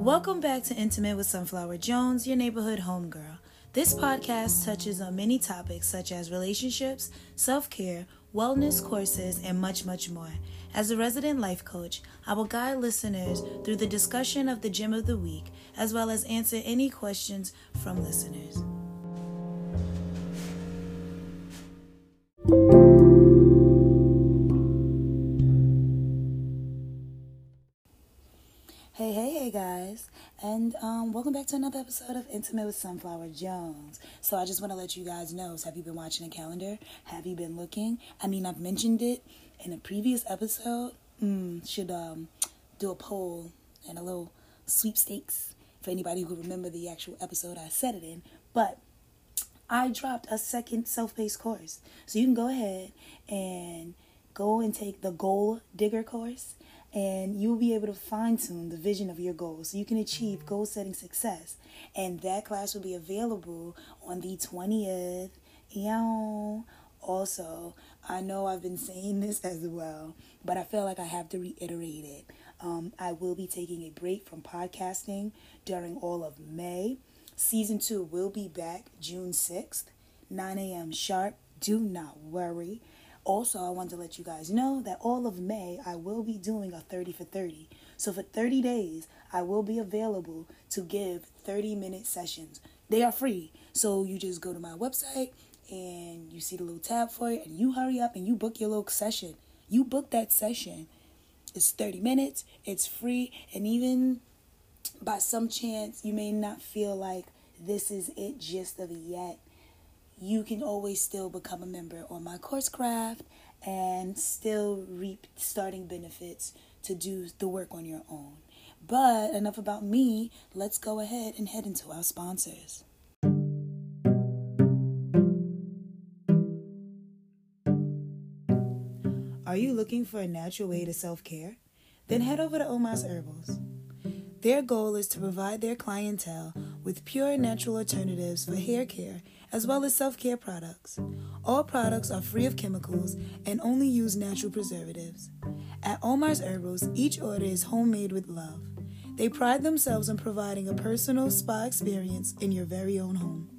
Welcome back to Intimate with Sunflower Jones, your neighborhood homegirl. This podcast touches on many topics such as relationships, self care, wellness courses, and much, much more. As a resident life coach, I will guide listeners through the discussion of the gem of the week, as well as answer any questions from listeners. Back to another episode of Intimate with Sunflower Jones. So, I just want to let you guys know so have you been watching the calendar? Have you been looking? I mean, I've mentioned it in a previous episode. Mm, should um, do a poll and a little sweepstakes for anybody who remember the actual episode I said it in. But I dropped a second self paced course. So, you can go ahead and go and take the Goal Digger course and you'll be able to fine tune the vision of your goals so you can achieve goal setting success. And that class will be available on the 20th. Yeah. Also, I know I've been saying this as well, but I feel like I have to reiterate it. Um, I will be taking a break from podcasting during all of May. Season two will be back June 6th, 9 a.m. sharp. Do not worry. Also, I want to let you guys know that all of May I will be doing a 30 for 30. So for 30 days, I will be available to give 30 minute sessions. They are free. So you just go to my website and you see the little tab for it and you hurry up and you book your little session. You book that session. It's 30 minutes, it's free, and even by some chance you may not feel like this is it just of yet you can always still become a member on my CourseCraft and still reap starting benefits to do the work on your own. But enough about me. Let's go ahead and head into our sponsors. Are you looking for a natural way to self care? Then head over to Omas Herbals. Their goal is to provide their clientele with pure natural alternatives for hair care as well as self care products. All products are free of chemicals and only use natural preservatives. At Omas Herbals, each order is homemade with love. They pride themselves on providing a personal spa experience in your very own home.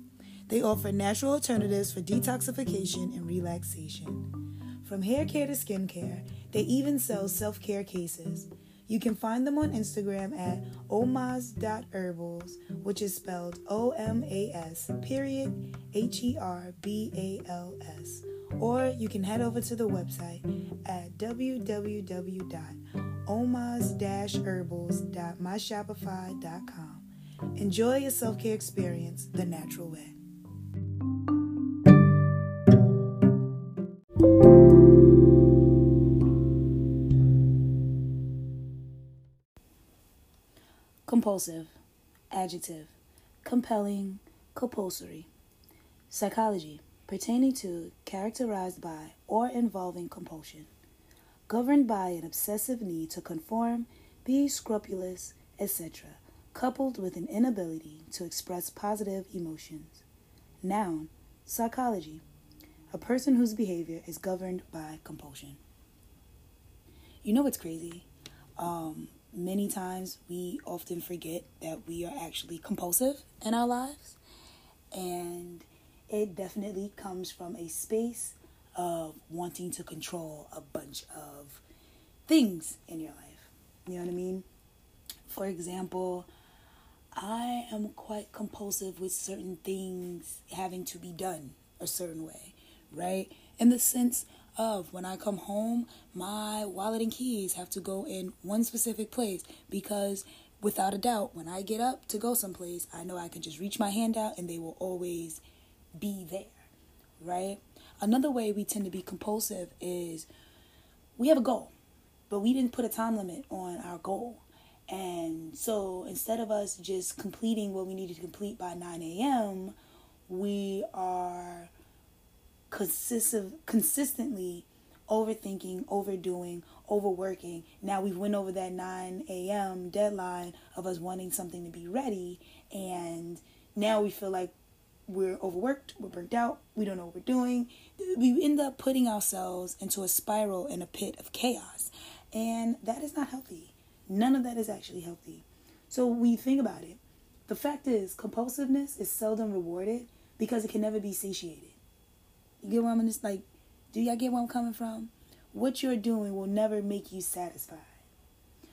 They offer natural alternatives for detoxification and relaxation. From hair care to skin care, they even sell self care cases. You can find them on Instagram at omas.herbals, which is spelled O M A S period H E R B A L S. Or you can head over to the website at www.omas-herbals.myshopify.com. Enjoy your self care experience the natural way. Compulsive, adjective, compelling, compulsory. Psychology, pertaining to, characterized by, or involving compulsion. Governed by an obsessive need to conform, be scrupulous, etc., coupled with an inability to express positive emotions. Noun, psychology, a person whose behavior is governed by compulsion. You know what's crazy? Um, many times we often forget that we are actually compulsive in our lives. And it definitely comes from a space of wanting to control a bunch of things in your life. You know what I mean? For example, I am quite compulsive with certain things having to be done a certain way, right? In the sense of when I come home, my wallet and keys have to go in one specific place because without a doubt, when I get up to go someplace, I know I can just reach my hand out and they will always be there, right? Another way we tend to be compulsive is we have a goal, but we didn't put a time limit on our goal. And so instead of us just completing what we needed to complete by 9 a.m., we are consistent, consistently overthinking, overdoing, overworking. Now we've went over that 9 a.m. deadline of us wanting something to be ready, and now we feel like we're overworked, we're burnt out, we don't know what we're doing. We end up putting ourselves into a spiral in a pit of chaos, and that is not healthy. None of that is actually healthy. So we think about it. The fact is, compulsiveness is seldom rewarded because it can never be satiated. You get where I'm just like, do y'all get where I'm coming from? What you're doing will never make you satisfied.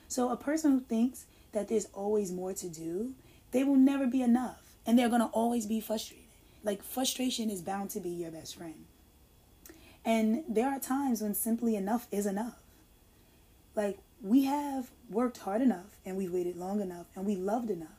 So a person who thinks that there's always more to do, they will never be enough. And they're gonna always be frustrated. Like frustration is bound to be your best friend. And there are times when simply enough is enough. Like we have worked hard enough and we've waited long enough and we loved enough.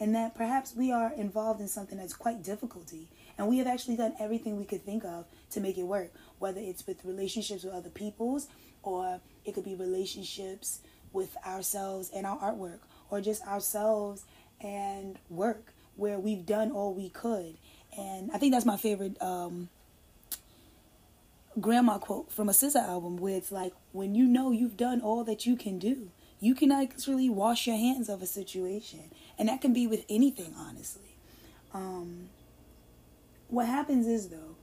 And that perhaps we are involved in something that's quite difficulty. And we have actually done everything we could think of to make it work, whether it's with relationships with other peoples or it could be relationships with ourselves and our artwork or just ourselves and work where we've done all we could. And I think that's my favorite um, grandma quote from a SZA album where it's like, when you know you've done all that you can do, you can actually wash your hands of a situation. And that can be with anything, honestly. Um, what happens is, though,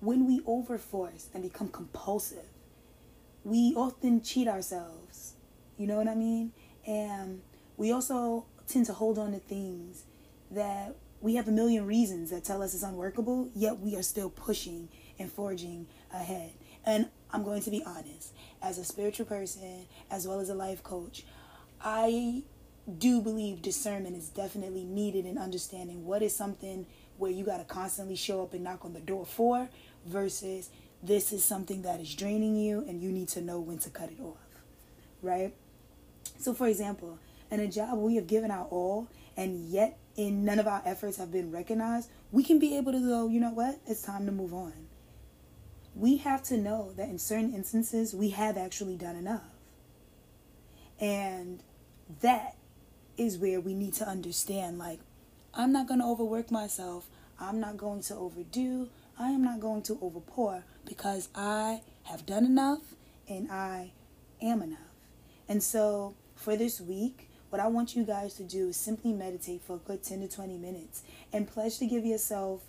when we overforce and become compulsive, we often cheat ourselves. You know what I mean? And we also tend to hold on to things that we have a million reasons that tell us it's unworkable, yet we are still pushing and forging ahead. And I'm going to be honest, as a spiritual person, as well as a life coach, I do believe discernment is definitely needed in understanding what is something where you got to constantly show up and knock on the door for versus this is something that is draining you and you need to know when to cut it off. Right? So, for example, in a job we have given our all and yet in none of our efforts have been recognized, we can be able to go, you know what? It's time to move on. We have to know that in certain instances we have actually done enough. And that is where we need to understand like I'm not going to overwork myself. I'm not going to overdo. I am not going to overpour because I have done enough and I am enough. And so for this week, what I want you guys to do is simply meditate for a good 10 to 20 minutes and pledge to give yourself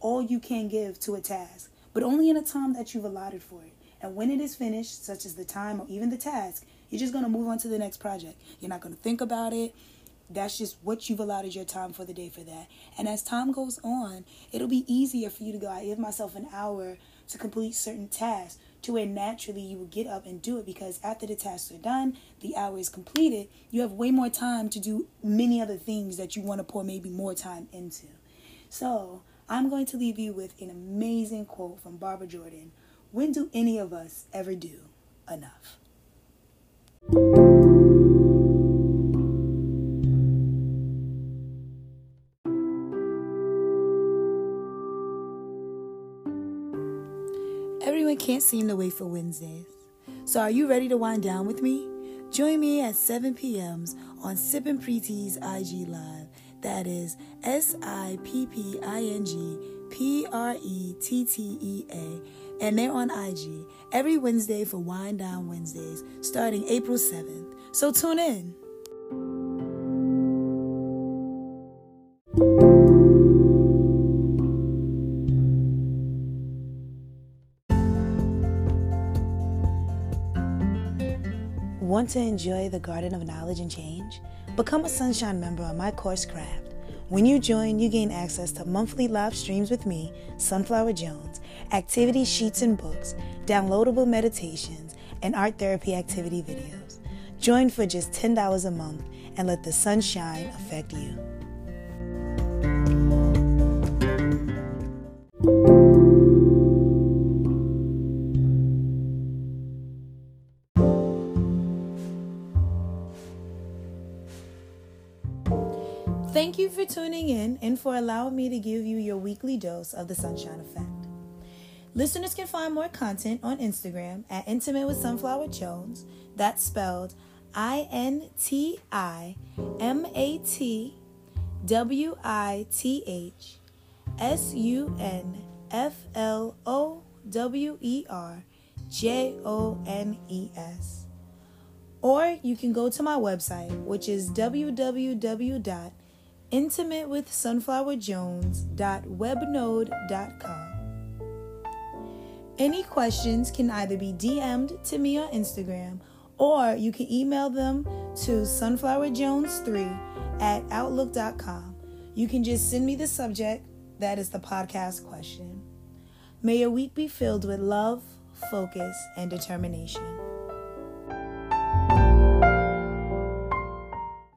all you can give to a task, but only in a time that you've allotted for it. And when it is finished, such as the time or even the task, you're just going to move on to the next project. You're not going to think about it. That's just what you've allotted your time for the day for that. And as time goes on, it'll be easier for you to go, I give myself an hour to complete certain tasks to where naturally you will get up and do it because after the tasks are done, the hour is completed, you have way more time to do many other things that you want to pour maybe more time into. So, I'm going to leave you with an amazing quote from Barbara Jordan When do any of us ever do enough? Can't seem to wait for Wednesdays. So are you ready to wind down with me? Join me at 7 p.m. on Sippin' Prettea's IG Live. That is S I P P I N G P R E T T E A. And they're on IG every Wednesday for Wind Down Wednesdays starting April 7th. So tune in. Want to enjoy the Garden of Knowledge and Change? Become a Sunshine member on my CourseCraft. When you join, you gain access to monthly live streams with me, Sunflower Jones, activity sheets and books, downloadable meditations, and art therapy activity videos. Join for just $10 a month and let the sunshine affect you. Thank you for tuning in and for allowing me to give you your weekly dose of the Sunshine Effect. Listeners can find more content on Instagram at Intimate with Sunflower Jones. That's spelled I N T I M A T W I T H S U N F L O W E R J O N E S. Or you can go to my website, which is www.intimatewithsunflowerjones.webnode.com. Any questions can either be DM'd to me on Instagram or you can email them to sunflowerjones3 at outlook.com. You can just send me the subject, that is the podcast question. May your week be filled with love, focus, and determination.